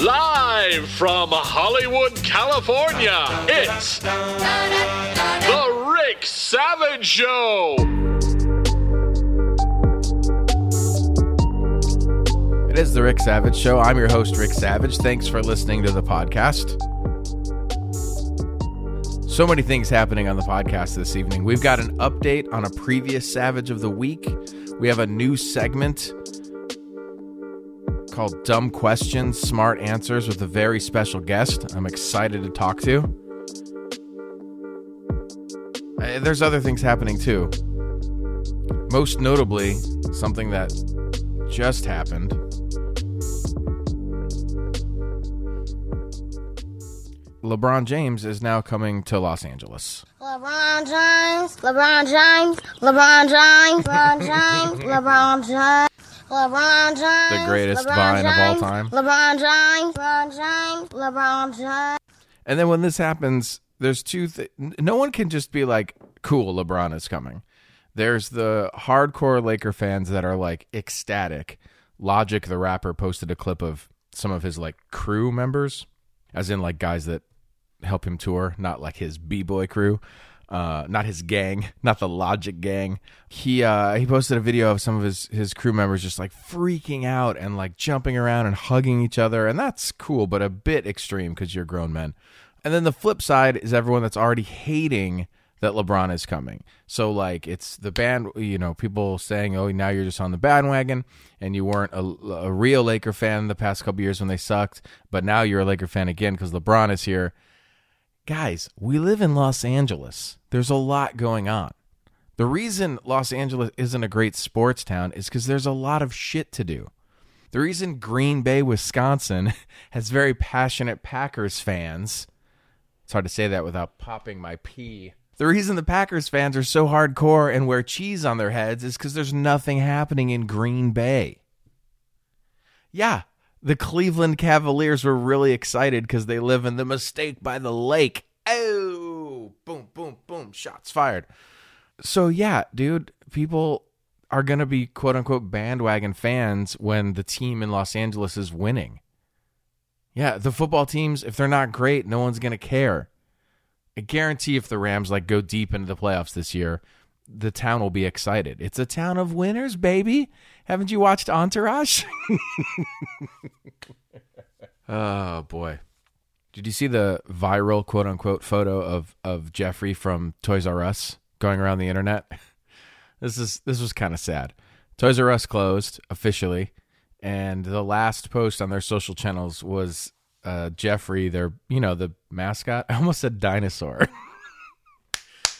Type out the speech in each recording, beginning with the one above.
Live from Hollywood, California, it's The Rick Savage Show. It is the Rick Savage Show. I'm your host, Rick Savage. Thanks for listening to the podcast. So many things happening on the podcast this evening. We've got an update on a previous Savage of the Week. We have a new segment called Dumb Questions, Smart Answers with a very special guest I'm excited to talk to. Uh, There's other things happening too. Most notably, something that just happened. LeBron James is now coming to Los Angeles. LeBron James, LeBron James, LeBron James, LeBron James, LeBron James. LeBron James, The greatest LeBron vine of all James, time. LeBron James, LeBron James, LeBron James. And then when this happens, there's two. Th- no one can just be like, "Cool, LeBron is coming." There's the hardcore Laker fans that are like ecstatic. Logic, the rapper, posted a clip of some of his like crew members, as in like guys that help him tour, not like his b boy crew, uh, not his gang, not the Logic gang. He uh, he posted a video of some of his his crew members just like freaking out and like jumping around and hugging each other, and that's cool, but a bit extreme because you're grown men. And then the flip side is everyone that's already hating that LeBron is coming. So like it's the band, you know, people saying, "Oh, now you're just on the bandwagon, and you weren't a, a real Laker fan the past couple years when they sucked, but now you're a Laker fan again because LeBron is here." Guys, we live in Los Angeles. There's a lot going on. The reason Los Angeles isn't a great sports town is because there's a lot of shit to do. The reason Green Bay, Wisconsin has very passionate Packers fans. It's hard to say that without popping my pee. The reason the Packers fans are so hardcore and wear cheese on their heads is because there's nothing happening in Green Bay. Yeah, the Cleveland Cavaliers were really excited because they live in the mistake by the lake. Oh, boom, boom, boom, shots fired. So, yeah, dude, people are going to be quote unquote bandwagon fans when the team in Los Angeles is winning. Yeah, the football teams, if they're not great, no one's going to care. I guarantee if the Rams like go deep into the playoffs this year, the town will be excited. It's a town of winners, baby. Haven't you watched Entourage? oh boy. Did you see the viral quote unquote photo of of Geoffrey from Toys R Us going around the internet? This is this was kind of sad. Toys R Us closed officially, and the last post on their social channels was uh, Geoffrey, their you know the mascot. I almost said dinosaur.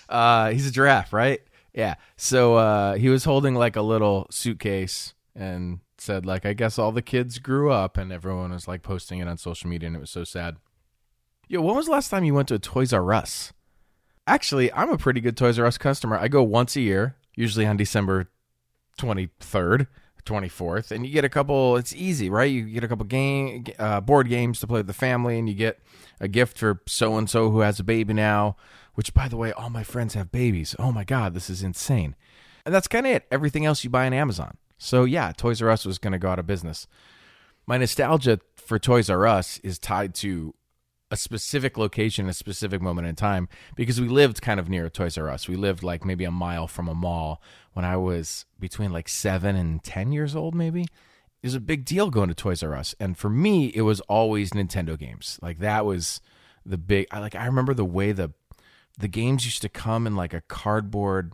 uh, he's a giraffe, right? Yeah. So uh, he was holding like a little suitcase and said like, "I guess all the kids grew up," and everyone was like posting it on social media, and it was so sad. Yo, when was the last time you went to a Toys R Us? Actually, I'm a pretty good Toys R Us customer. I go once a year, usually on December 23rd, 24th, and you get a couple. It's easy, right? You get a couple game uh, board games to play with the family, and you get a gift for so and so who has a baby now. Which, by the way, all my friends have babies. Oh my god, this is insane. And that's kind of it. Everything else you buy on Amazon. So yeah, Toys R Us was going to go out of business. My nostalgia for Toys R Us is tied to a specific location, a specific moment in time, because we lived kind of near Toys R Us. We lived like maybe a mile from a mall when I was between like seven and 10 years old, maybe. It was a big deal going to Toys R Us. And for me, it was always Nintendo games. Like that was the big, I like, I remember the way the, the games used to come in like a cardboard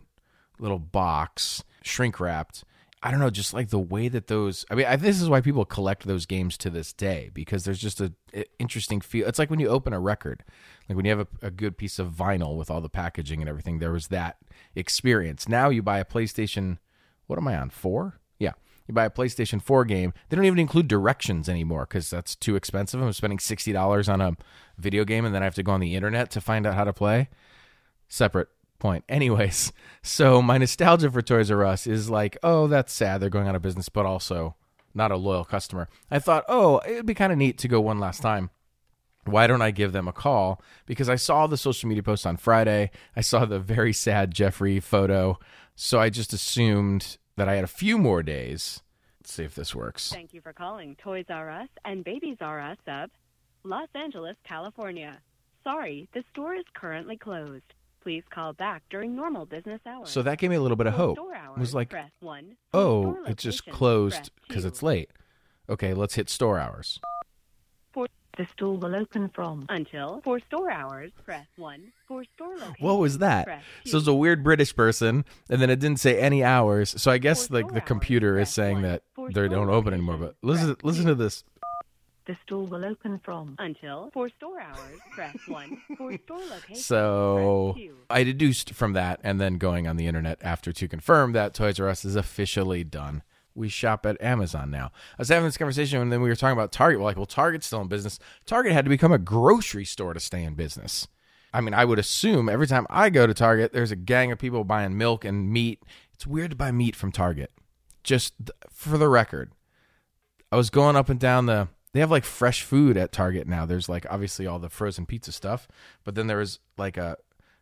little box, shrink wrapped. I don't know, just like the way that those. I mean, I, this is why people collect those games to this day because there's just a, interesting feel. It's like when you open a record, like when you have a, a good piece of vinyl with all the packaging and everything. There was that experience. Now you buy a PlayStation. What am I on? Four? Yeah, you buy a PlayStation Four game. They don't even include directions anymore because that's too expensive. I'm spending sixty dollars on a video game and then I have to go on the internet to find out how to play. Separate point. Anyways, so my nostalgia for Toys R Us is like, oh, that's sad. They're going out of business, but also not a loyal customer. I thought, oh, it'd be kind of neat to go one last time. Why don't I give them a call? Because I saw the social media post on Friday. I saw the very sad Geoffrey photo. So I just assumed that I had a few more days Let's see if this works. Thank you for calling Toys R Us and Babies R Us of Los Angeles, California. Sorry, the store is currently closed. Please call back during normal business hours. So that gave me a little bit of hope. store It hours, was like, press one. For oh, store it's just closed because it's late. Okay, let's hit store hours. For the store will open from until for store hours, press one. For store location. What was that? So two. it's a weird British person, and then it didn't say any hours. So I guess For like store the hours, computer is saying one. that For they don't open anymore. But listen, listen two. to this. The store will open from until for store hours, press one. For store location, So press two. I deduced from that, and then going on the internet after to confirm that Toys R Us is officially done. We shop at Amazon now. I was having this conversation, and then we were talking about Target. We're like, well, Target's still in business. Target had to become a grocery store to stay in business. I mean, I would assume every time I go to Target, there's a gang of people buying milk and meat. It's weird to buy meat from Target. Just for the record, I was going up and down the. They have like fresh food at Target now. There's like obviously all the frozen pizza stuff, but then there is like a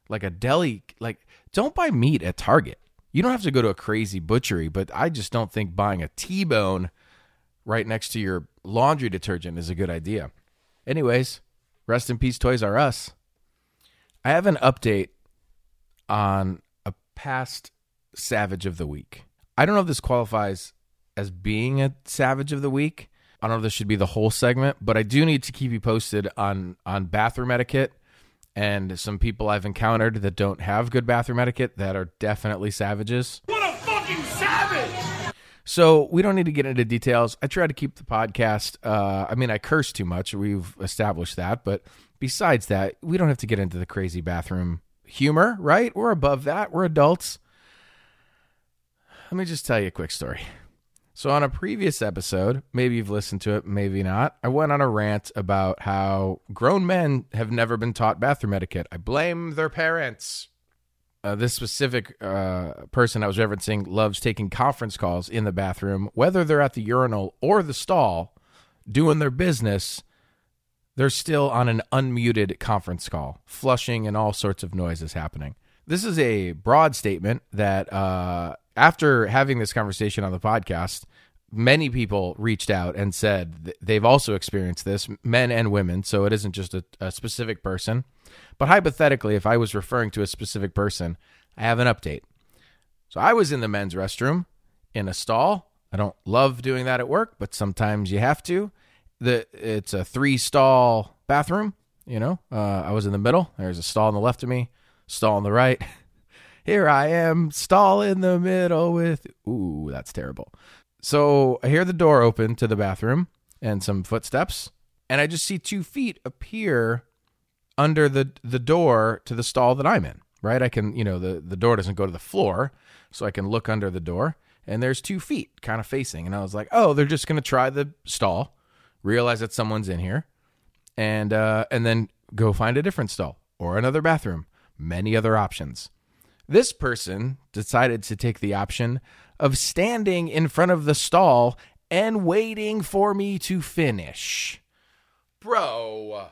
like a deli. Like, don't buy meat at Target. You don't have to go to a crazy butchery, but I just don't think buying a T-bone right next to your laundry detergent is a good idea. Anyways, rest in peace, Toys R Us. I have an update on a past Savage of the Week. I don't know if this qualifies as being a Savage of the Week. I don't know if this should be the whole segment, but I do need to keep you posted on on bathroom etiquette and some people I've encountered that don't have good bathroom etiquette that are definitely savages. What a fucking savage! So we don't need to get into details. I try to keep the podcast. Uh, I mean, I curse too much. We've established that, but besides that, we don't have to get into the crazy bathroom humor, right? We're above that. We're adults. Let me just tell you a quick story. So, on a previous episode, maybe you've listened to it, maybe not, I went on a rant about how grown men have never been taught bathroom etiquette. I blame their parents. Uh, this specific uh, person I was referencing loves taking conference calls in the bathroom, whether they're at the urinal or the stall doing their business. They're still on an unmuted conference call, flushing and all sorts of noises happening. This is a broad statement that uh, after having this conversation on the podcast, many people reached out and said th- they've also experienced this, men and women. So it isn't just a, a specific person. But hypothetically, if I was referring to a specific person, I have an update. So I was in the men's restroom in a stall. I don't love doing that at work, but sometimes you have to. The it's a three stall bathroom. You know, uh, I was in the middle. There's a stall on the left of me, stall on the right. Here I am, stall in the middle with. Ooh, that's terrible. So I hear the door open to the bathroom and some footsteps, and I just see two feet appear under the the door to the stall that I'm in. Right, I can you know the the door doesn't go to the floor, so I can look under the door, and there's two feet kind of facing, and I was like, oh, they're just gonna try the stall, realize that someone's in here, and uh, and then go find a different stall or another bathroom. Many other options. This person decided to take the option of standing in front of the stall and waiting for me to finish. Bro,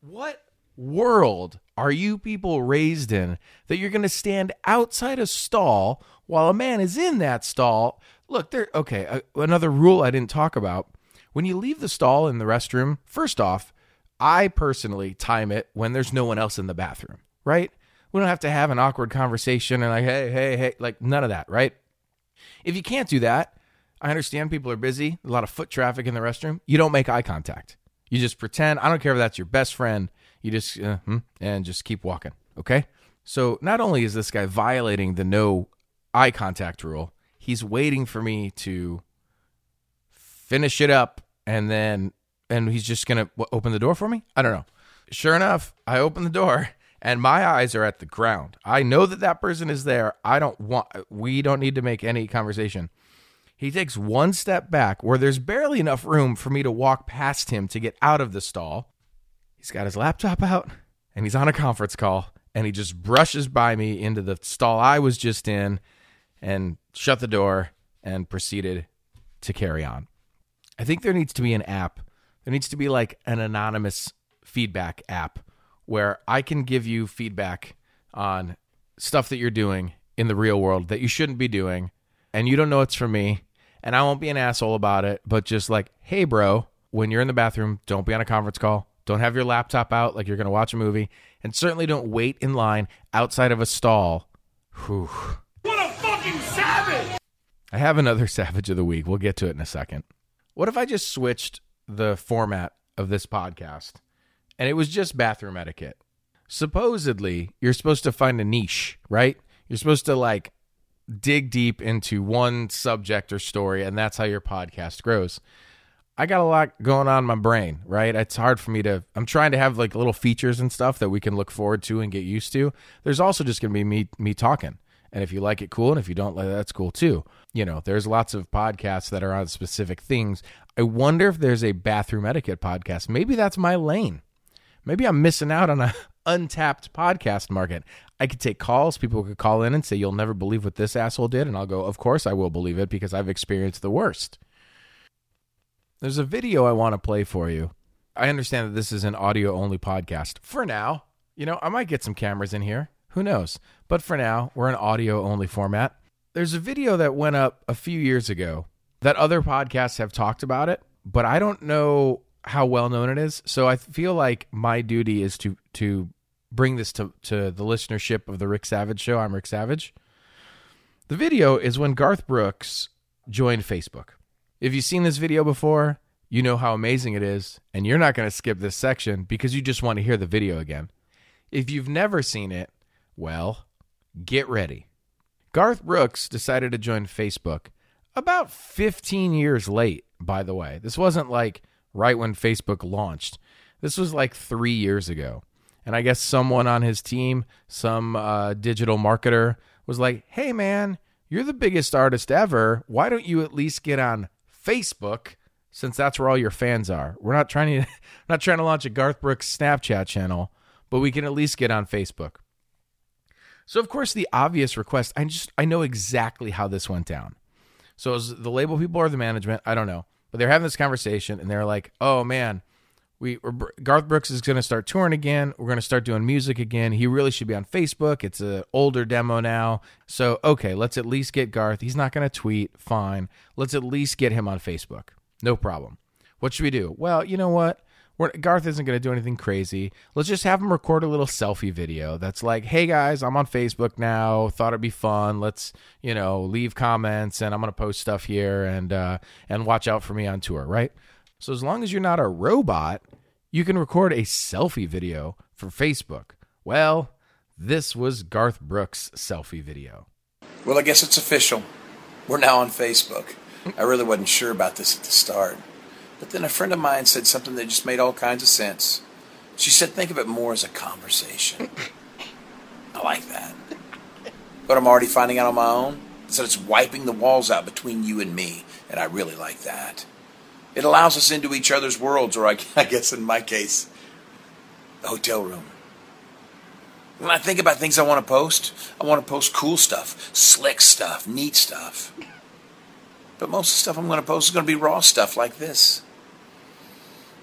what world are you people raised in that you're going to stand outside a stall while a man is in that stall? Look, there okay, uh, another rule I didn't talk about. When you leave the stall in the restroom, first off, I personally time it when there's no one else in the bathroom, right? We don't have to have an awkward conversation and like, hey, hey, hey, like none of that, right? If you can't do that, I understand people are busy, a lot of foot traffic in the restroom. You don't make eye contact. You just pretend. I don't care if that's your best friend. You just uh, hmm, and just keep walking. Okay. So not only is this guy violating the no eye contact rule, he's waiting for me to finish it up, and then and he's just gonna open the door for me. I don't know. Sure enough, I open the door. And my eyes are at the ground. I know that that person is there. I don't want, we don't need to make any conversation. He takes one step back where there's barely enough room for me to walk past him to get out of the stall. He's got his laptop out and he's on a conference call and he just brushes by me into the stall I was just in and shut the door and proceeded to carry on. I think there needs to be an app. There needs to be like an anonymous feedback app where I can give you feedback on stuff that you're doing in the real world that you shouldn't be doing and you don't know it's from me And I won't be an asshole about it, but just like, hey, bro, when you're in the bathroom, don't be on a conference call. Don't have your laptop out like you're going to watch a movie. And certainly don't wait in line outside of a stall. Whew. What a fucking savage! I have another Savage of the Week. We'll get to it in a second. What if I just switched the format of this podcast and it was just bathroom etiquette? Supposedly, you're supposed to find a niche, right? You're supposed to like dig deep into one subject or story, and that's how your podcast grows. I got a lot going on in my brain, right? It's hard for me to. I'm trying to have like little features and stuff that we can look forward to and get used to. There's also just going to be me me talking, and if you like it, cool, and if you don't like that's cool too. You know, there's lots of podcasts that are on specific things. I wonder if there's a bathroom etiquette podcast. Maybe that's my lane. Maybe I'm missing out on a untapped podcast market. I could take calls. People could call in and say, "You'll never believe what this asshole did," and I'll go, "Of course I will believe it because I've experienced the worst." There's a video I want to play for you. I understand that this is an audio only podcast for now. You know, I might get some cameras in here. Who knows? But for now, we're an audio only format. There's a video that went up a few years ago that other podcasts have talked about it, but I don't know how well known it is. So I feel like my duty is to to bring this to, to the listenership of the Rick Savage show. I'm Rick Savage. The video is when Garth Brooks joined Facebook. If you've seen this video before, you know how amazing it is, and you're not going to skip this section because you just want to hear the video again. If you've never seen it, well, get ready. Garth Brooks decided to join Facebook about 15 years late, by the way. This wasn't like right when Facebook launched, this was like three years ago. And I guess someone on his team, some uh, digital marketer, was like, hey, man, you're the biggest artist ever. Why don't you at least get on Facebook since that's where all your fans are. We're not trying to not trying to launch a Garth Brooks Snapchat channel, but we can at least get on Facebook. So of course the obvious request, I just I know exactly how this went down. So the label people or the management, I don't know, but they're having this conversation and they're like, "Oh man, we Garth Brooks is going to start touring again. We're going to start doing music again. He really should be on Facebook. It's an older demo now. So, okay, let's at least get Garth. He's not going to tweet. Fine. Let's at least get him on Facebook. No problem. What should we do? Well, you know what? We're, Garth isn't going to do anything crazy. Let's just have him record a little selfie video that's like, "Hey guys, I'm on Facebook now. Thought it'd be fun. Let's, you know, leave comments and I'm going to post stuff here and uh and watch out for me on tour, right?" So as long as you're not a robot, you can record a selfie video for Facebook. Well, this was Garth Brooks' selfie video. Well, I guess it's official. We're now on Facebook. I really wasn't sure about this at the start. But then a friend of mine said something that just made all kinds of sense. She said, think of it more as a conversation. I like that. But I'm already finding out on my own is that it's wiping the walls out between you and me, and I really like that. It allows us into each other's worlds, or I, I guess in my case, the hotel room. When I think about things I want to post, I want to post cool stuff, slick stuff, neat stuff. But most of the stuff I'm going to post is going to be raw stuff like this.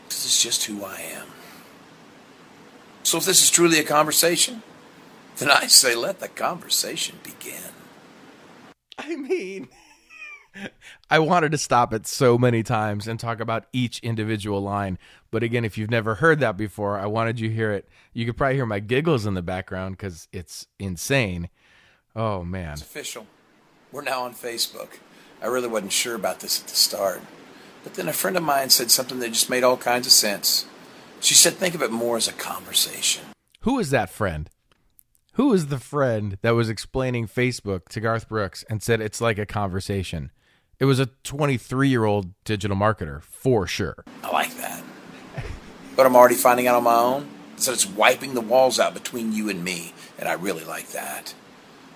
This is just who I am. So if this is truly a conversation, then I say let the conversation begin. I mean, I wanted to stop it so many times and talk about each individual line. But again, if you've never heard that before, I wanted you to hear it. You could probably hear my giggles in the background because it's insane. Oh, man. It's official. We're now on Facebook. I really wasn't sure about this at the start. But then a friend of mine said something that just made all kinds of sense. She said, think of it more as a conversation. Who is that friend? Who is the friend that was explaining Facebook to Garth Brooks and said it's like a conversation? It was a 23 year old digital marketer, for sure. I like that. But I'm already finding out on my own that it's wiping the walls out between you and me, and I really like that.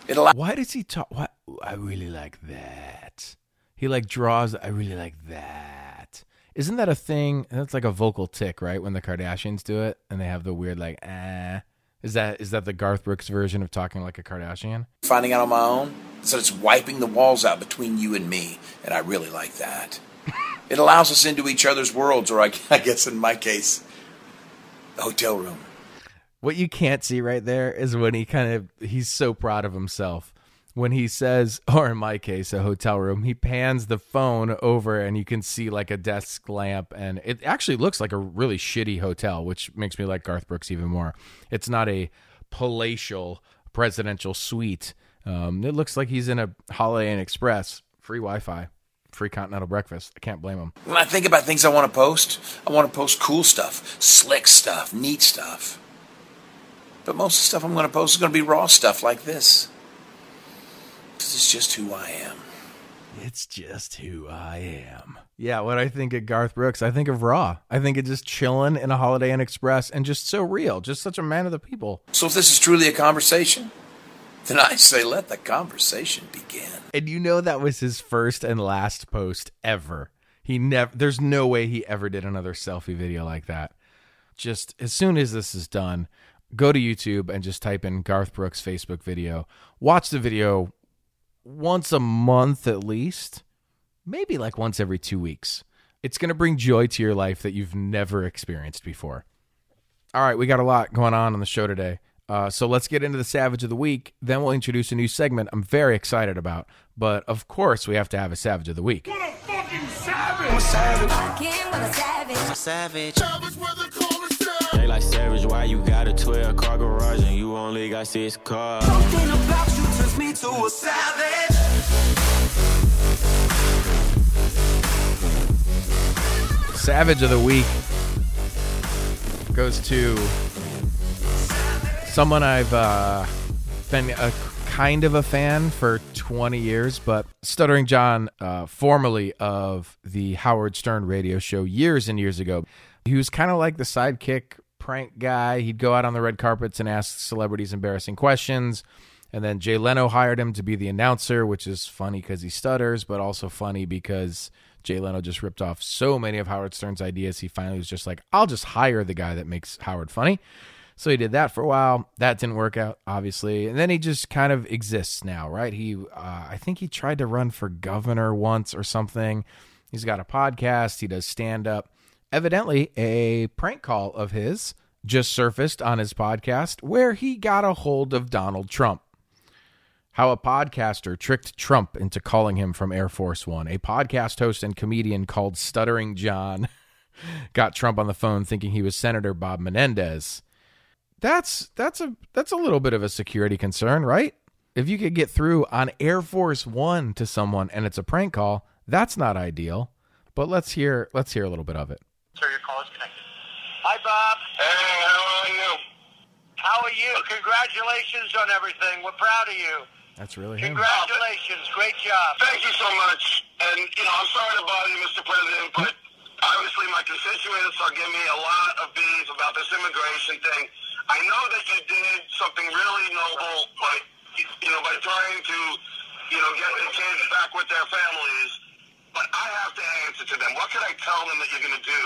It allows. Why does he talk? What? I really like that. He like draws. I really like that. Isn't that a thing? That's like a vocal tick, right? When the Kardashians do it, and they have the weird like ah. Is that is that the Garth Brooks version of talking like a Kardashian? Finding out on my own So it's wiping the walls out between you and me, and I really like that. it allows us into each other's worlds, or I, I guess in my case, the hotel room. What you can't see right there is when he kind of he's so proud of himself when he says, or in my case, a hotel room, he pans the phone over and you can see like a desk lamp. And it actually looks like a really shitty hotel, which makes me like Garth Brooks even more. It's not a palatial presidential suite. Um, it looks like he's in a Holiday Inn Express, free Wi Fi, free continental breakfast. I can't blame him. When I think about things I want to post, I want to post cool stuff, slick stuff, neat stuff. But most of the stuff I'm going to post is going to be raw stuff like this. Because it's just who I am. It's just who I am. Yeah, what I think of Garth Brooks, I think of Raw. I think of just chilling in a Holiday Inn Express and just so real, just such a man of the people. So if this is truly a conversation, then I say let the conversation begin. And you know that was his first and last post ever. He never there's no way he ever did another selfie video like that. Just as soon as this is done, go to YouTube and just type in Garth Brooks Facebook video. Watch the video once a month at least, maybe like once every 2 weeks. It's going to bring joy to your life that you've never experienced before. All right, we got a lot going on on the show today. Uh, so let's get into the Savage of the Week. Then we'll introduce a new segment I'm very excited about. But of course, we have to have a Savage of the Week. What a fucking savage! They like savage, why you got a 12 car garage and you only got six cars? Something about you turns me to a Savage of the Week goes to someone I've uh, been a kind of a fan for 20 years, but Stuttering John, uh, formerly of the Howard Stern radio show years and years ago, he was kind of like the sidekick prank guy. He'd go out on the red carpets and ask celebrities embarrassing questions. And then Jay Leno hired him to be the announcer, which is funny because he stutters, but also funny because Jay Leno just ripped off so many of Howard Stern's ideas. He finally was just like, I'll just hire the guy that makes Howard funny. So he did that for a while. That didn't work out, obviously. And then he just kind of exists now, right? He, uh, I think he tried to run for governor once or something. He's got a podcast. He does stand up. Evidently, a prank call of his just surfaced on his podcast where he got a hold of Donald Trump. How a podcaster tricked Trump into calling him from Air Force One. A podcast host and comedian called Stuttering John got Trump on the phone thinking he was Senator Bob Menendez. That's that's a that's a little bit of a security concern, right? If you could get through on Air Force One to someone and it's a prank call, that's not ideal. But let's hear let's hear a little bit of it. Sir, your call is connected. Hi, Bob. Hey, how are you? How are you? Congratulations on everything. We're proud of you. That's really him. Congratulations. Great job. Thank you so much. And, you know, I'm sorry to bother you, Mr. President, but obviously my constituents are giving me a lot of beef about this immigration thing. I know that you did something really noble by, you know, by trying to, you know, get the kids back with their families. But I have to answer to them. What can I tell them that you're going to do,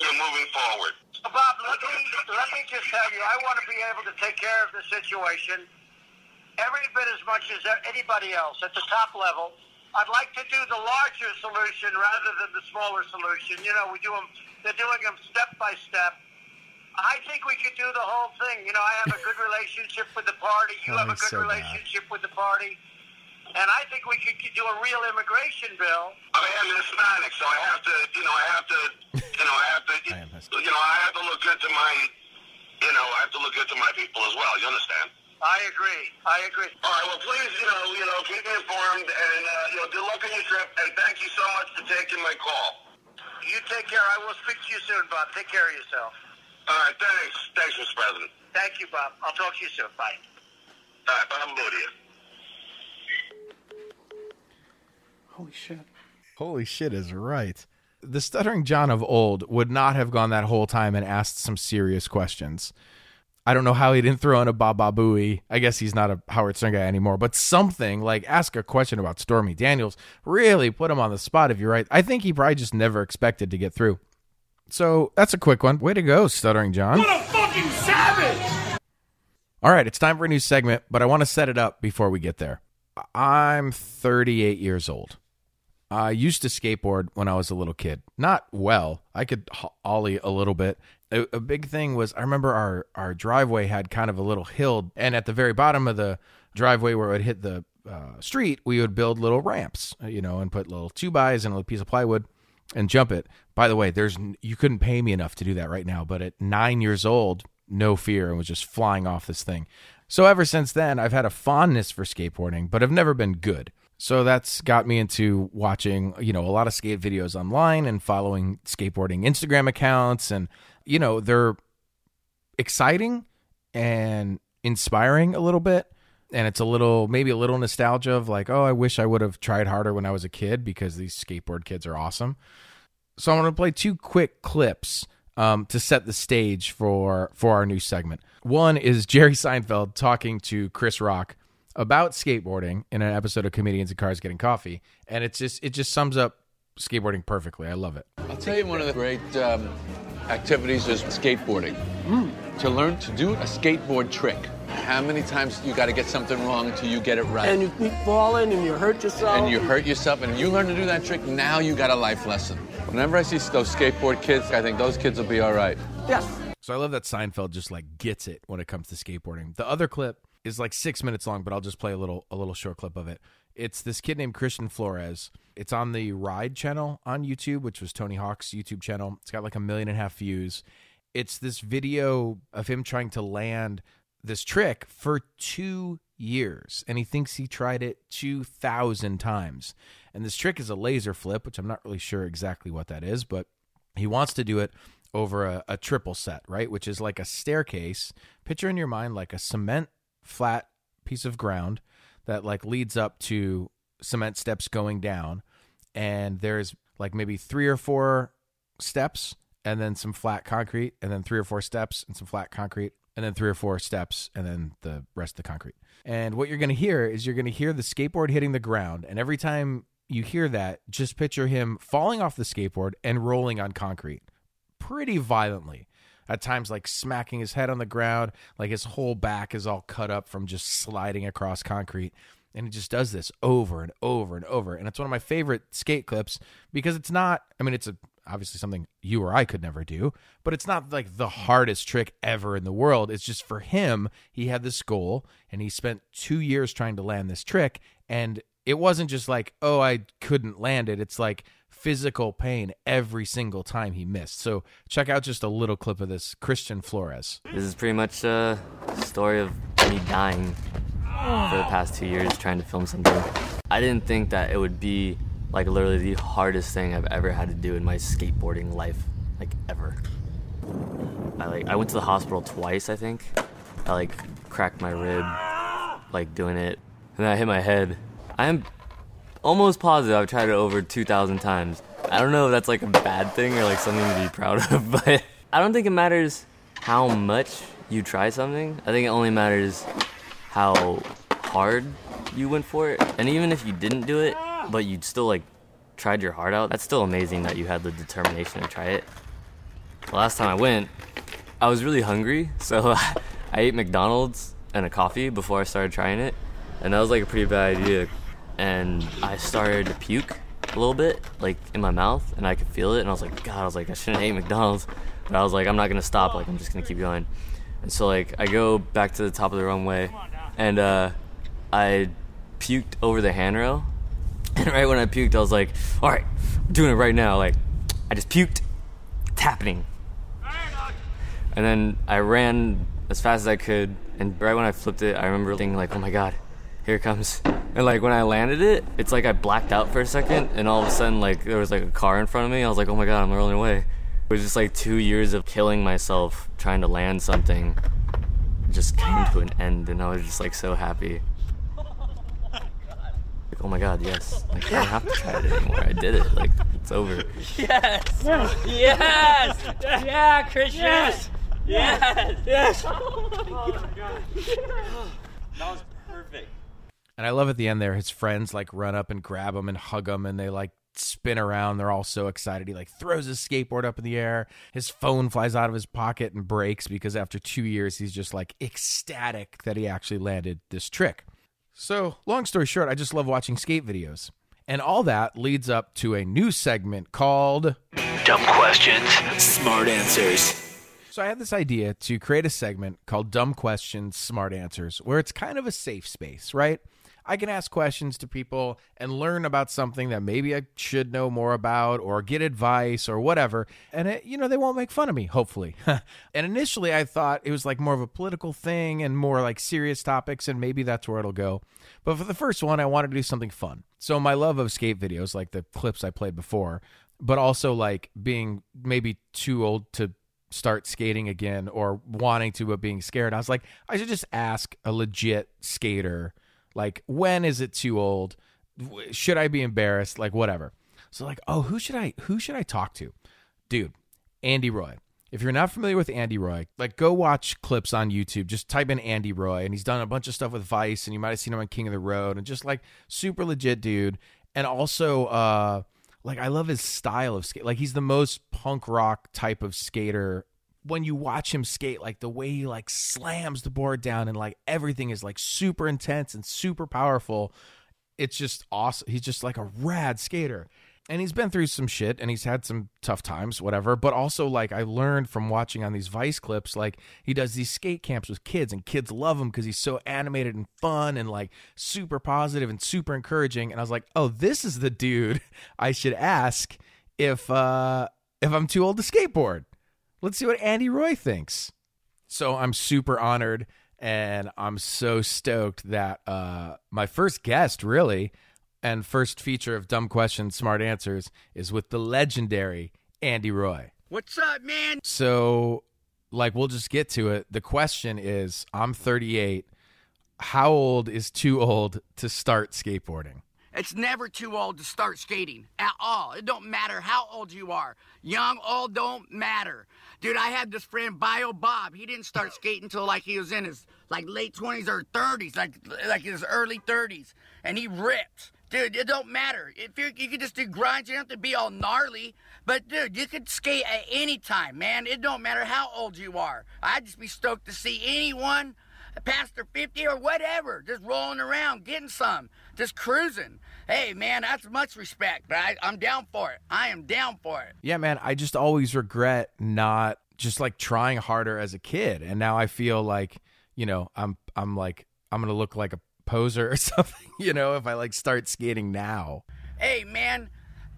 you know, moving forward? Bob, let me, let me just tell you, I want to be able to take care of the situation every bit as much as anybody else at the top level. I'd like to do the larger solution rather than the smaller solution. You know, we do them, they're doing them step by step. I think we could do the whole thing. You know, I have a good relationship with the party. You have a good so bad. relationship with the party. And I think we could do a real immigration bill. I am Hispanic, so I have to, you know, I have to, you know, I have to, I am Hispanic. you know, I have to look good to my, you know, I have to look good to my people as well. You understand? I agree. I agree. All right. Well, please, you know, you know, keep me informed, and uh, you know, good luck on your trip, and thank you so much for taking my call. You take care. I will speak to you soon, Bob. Take care of yourself. All right. Thanks. Thanks, Mr. President. Thank you, Bob. I'll talk to you soon. Bye. All right. Bye, Cambodia. Holy shit. Holy shit is right. The stuttering John of old would not have gone that whole time and asked some serious questions. I don't know how he didn't throw in a Baba Booey. I guess he's not a Howard Stern guy anymore, but something like ask a question about Stormy Daniels really put him on the spot if you're right. I think he probably just never expected to get through. So that's a quick one. Way to go, Stuttering John. What a fucking savage! All right, it's time for a new segment, but I want to set it up before we get there. I'm 38 years old. I used to skateboard when I was a little kid. Not well. I could ollie a little bit. A, a big thing was I remember our our driveway had kind of a little hill, and at the very bottom of the driveway where it would hit the uh, street, we would build little ramps, uh, you know, and put little two bys and a piece of plywood and jump it. By the way, there's you couldn't pay me enough to do that right now, but at nine years old, no fear, and was just flying off this thing. So ever since then, I've had a fondness for skateboarding, but I've never been good. So that's got me into watching, you know, a lot of skate videos online and following skateboarding Instagram accounts, and you know, they're exciting and inspiring a little bit. And it's a little maybe a little nostalgia of like oh i wish i would have tried harder when i was a kid because these skateboard kids are awesome. So i'm going to play two quick clips um, to set the stage for for our new segment. One is jerry seinfeld talking to chris rock about skateboarding in an episode of comedians in cars getting coffee and it's just it just sums up skateboarding perfectly i love it I'll tell you one of the great um, activities is skateboarding. To learn to do a skateboard trick. How many times you got to get something wrong till you get it right? And you keep falling and you hurt yourself. and you hurt yourself, and you learn to do that trick. Now you got a life lesson. Whenever I see those skateboard kids, I think those kids will be all right. Yes. So I love that Seinfeld just like gets it when it comes to skateboarding. The other clip is like six minutes long, but I'll just play a little a little short clip of it. It's this kid named Christian Flores. It's on the Ride channel on YouTube, which was Tony Hawk's YouTube channel. It's got like a million and a half views. It's this video of him trying to land this trick for two years, and he thinks he tried it two thousand times. And this trick is a laser flip, which I'm not really sure exactly what that is, but he wants to do it over a, a triple set, right? Which is like a staircase. Picture in your mind like a cement flat piece of ground that like leads up to cement steps going down. And there's like maybe three or four steps and then some flat concrete and then three or four steps and some flat concrete and then three or four steps and then the rest of the concrete. And what you're going to hear is you're going to hear the skateboard hitting the ground. And every time you hear that, just picture him falling off the skateboard and rolling on concrete pretty violently. At times, like smacking his head on the ground, like his whole back is all cut up from just sliding across concrete. And he just does this over and over and over. And it's one of my favorite skate clips because it's not, I mean, it's a, obviously something you or I could never do, but it's not like the hardest trick ever in the world. It's just for him, he had this goal and he spent two years trying to land this trick. And it wasn't just like, oh, I couldn't land it. It's like physical pain every single time he missed. So check out just a little clip of this Christian Flores. This is pretty much a story of me dying for the past two years trying to film something. I didn't think that it would be like literally the hardest thing I've ever had to do in my skateboarding life, like ever. I like I went to the hospital twice, I think. I like cracked my rib, like doing it, and then I hit my head. I am almost positive I've tried it over 2,000 times. I don't know if that's like a bad thing or like something to be proud of, but I don't think it matters how much you try something. I think it only matters how hard you went for it. And even if you didn't do it, but you'd still like tried your heart out, that's still amazing that you had the determination to try it. The last time I went, I was really hungry, so I ate McDonald's and a coffee before I started trying it. And that was like a pretty bad idea. And I started to puke a little bit, like in my mouth, and I could feel it. And I was like, God, I was like, I shouldn't eat McDonald's. But I was like, I'm not gonna stop. Like, I'm just gonna keep going. And so like, I go back to the top of the runway, and uh, I puked over the handrail. And right when I puked, I was like, All right, I'm doing it right now. Like, I just puked. It's happening. And then I ran as fast as I could, and right when I flipped it, I remember thinking like, "Oh my god, here it comes!" And like when I landed it, it's like I blacked out for a second, and all of a sudden, like there was like a car in front of me. I was like, "Oh my god, I'm rolling away." It was just like two years of killing myself trying to land something, just came to an end, and I was just like so happy. Like, oh my god, yes! Like I don't have to try it anymore. I did it. Like it's over. Yes! Yes! Yes! Yeah, Christian! Yes! Yes! Yes! Oh my god. That was perfect. And I love at the end there, his friends like run up and grab him and hug him, and they like spin around. They're all so excited. He like throws his skateboard up in the air. His phone flies out of his pocket and breaks because after two years, he's just like ecstatic that he actually landed this trick. So, long story short, I just love watching skate videos. And all that leads up to a new segment called Dumb questions, smart answers. So I had this idea to create a segment called Dumb Questions, Smart Answers, where it's kind of a safe space, right? I can ask questions to people and learn about something that maybe I should know more about or get advice or whatever. And it, you know, they won't make fun of me, hopefully. and initially I thought it was like more of a political thing and more like serious topics and maybe that's where it'll go. But for the first one, I wanted to do something fun. So my love of skate videos, like the clips I played before, but also like being maybe too old to start skating again or wanting to but being scared. I was like, I should just ask a legit skater like, when is it too old? Should I be embarrassed? Like, whatever. So, like, oh, who should I who should I talk to? Dude, Andy Roy. If you're not familiar with Andy Roy, like go watch clips on YouTube. Just type in Andy Roy, and he's done a bunch of stuff with Vice, and you might have seen him on King of the Road, and just like super legit dude. And also, uh, like I love his style of skate. Like he's the most punk rock type of skater when you watch him skate, like the way he like slams the board down and like everything is like super intense and super powerful. It's just awesome. He's just like a rad skater. And he's been through some shit and he's had some tough times, whatever. But also, like, I learned from watching on these Vice clips, like, he does these skate camps with kids and kids love him because he's so animated and fun and like super positive and super encouraging. And I was like, oh, this is the dude I should ask if, uh, if I'm too old to skateboard. Let's see what Andy Roy thinks. So I'm super honored and I'm so stoked that uh, my first guest, really, and first feature of Dumb Questions, Smart Answers is with the legendary Andy Roy. What's up, man? So, like, we'll just get to it. The question is I'm 38. How old is too old to start skateboarding? It's never too old to start skating at all. It don't matter how old you are. Young, old, don't matter. Dude, I had this friend Bio Bob. He didn't start skating until like he was in his like late 20s or 30s, like like his early 30s, and he ripped. Dude, it don't matter. If you you can just do grinds, you don't have to be all gnarly. But dude, you could skate at any time, man. It don't matter how old you are. I'd just be stoked to see anyone past their 50 or whatever, just rolling around, getting some, just cruising. Hey, man, that's much respect. I, I'm down for it. I am down for it. Yeah, man, I just always regret not just like trying harder as a kid. And now I feel like, you know, I'm I'm like I'm going to look like a poser or something, you know, if I like start skating now. Hey, man,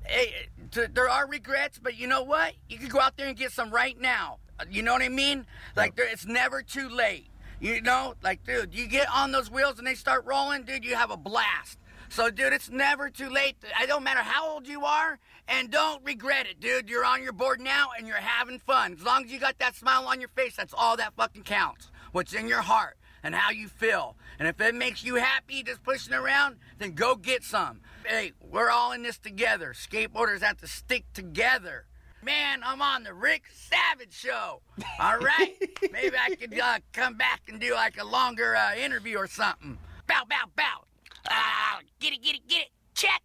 hey, there are regrets, but you know what? You can go out there and get some right now. You know what I mean? Like, there, it's never too late. You know, like, dude, you get on those wheels and they start rolling, dude, you have a blast. So, dude, it's never too late. I don't matter how old you are, and don't regret it, dude. You're on your board now and you're having fun. As long as you got that smile on your face, that's all that fucking counts. What's in your heart and how you feel. And if it makes you happy just pushing around, then go get some. Hey, we're all in this together. Skateboarders have to stick together. Man, I'm on the Rick Savage show. All right? Maybe I could uh, come back and do like a longer uh, interview or something. Bow, bow, bow. Ah, get it, get it, get it. Check.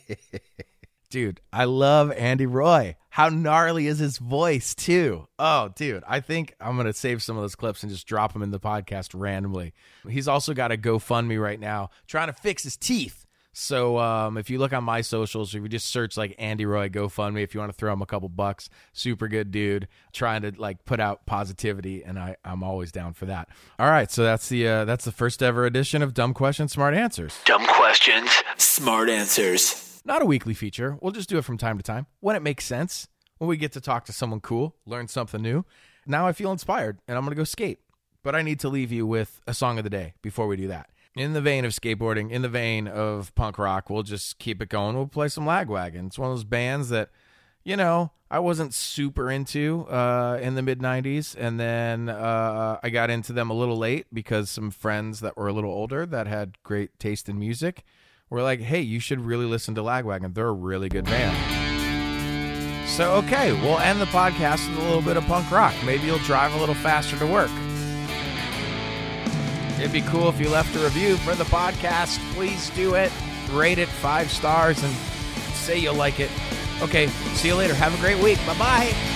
dude, I love Andy Roy. How gnarly is his voice, too? Oh, dude, I think I'm going to save some of those clips and just drop them in the podcast randomly. He's also got a GoFundMe right now trying to fix his teeth. So um, if you look on my socials, if you just search like Andy Roy GoFundMe, if you want to throw him a couple bucks, super good dude, trying to like put out positivity, and I I'm always down for that. All right, so that's the uh, that's the first ever edition of Dumb Questions, Smart Answers. Dumb questions, smart answers. Not a weekly feature. We'll just do it from time to time when it makes sense. When we get to talk to someone cool, learn something new. Now I feel inspired, and I'm gonna go skate. But I need to leave you with a song of the day before we do that in the vein of skateboarding, in the vein of punk rock, we'll just keep it going. We'll play some Lagwagon. It's one of those bands that, you know, I wasn't super into uh, in the mid 90s. And then uh, I got into them a little late because some friends that were a little older that had great taste in music were like, hey, you should really listen to Lagwagon. They're a really good band. So, okay, we'll end the podcast with a little bit of punk rock. Maybe you'll drive a little faster to work. It'd be cool if you left a review for the podcast. Please do it. Rate it five stars and say you like it. Okay, see you later. Have a great week. Bye bye.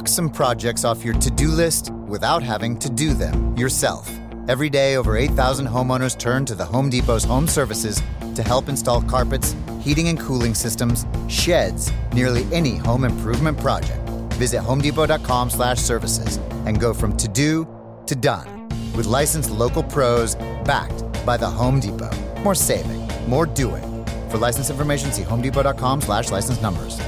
Knock some projects off your to do list without having to do them yourself. Every day, over 8,000 homeowners turn to the Home Depot's home services to help install carpets, heating and cooling systems, sheds, nearly any home improvement project. Visit homedepot.com slash services and go from to do to done with licensed local pros backed by the Home Depot. More saving, more doing. For license information, see homedepot.com slash license numbers.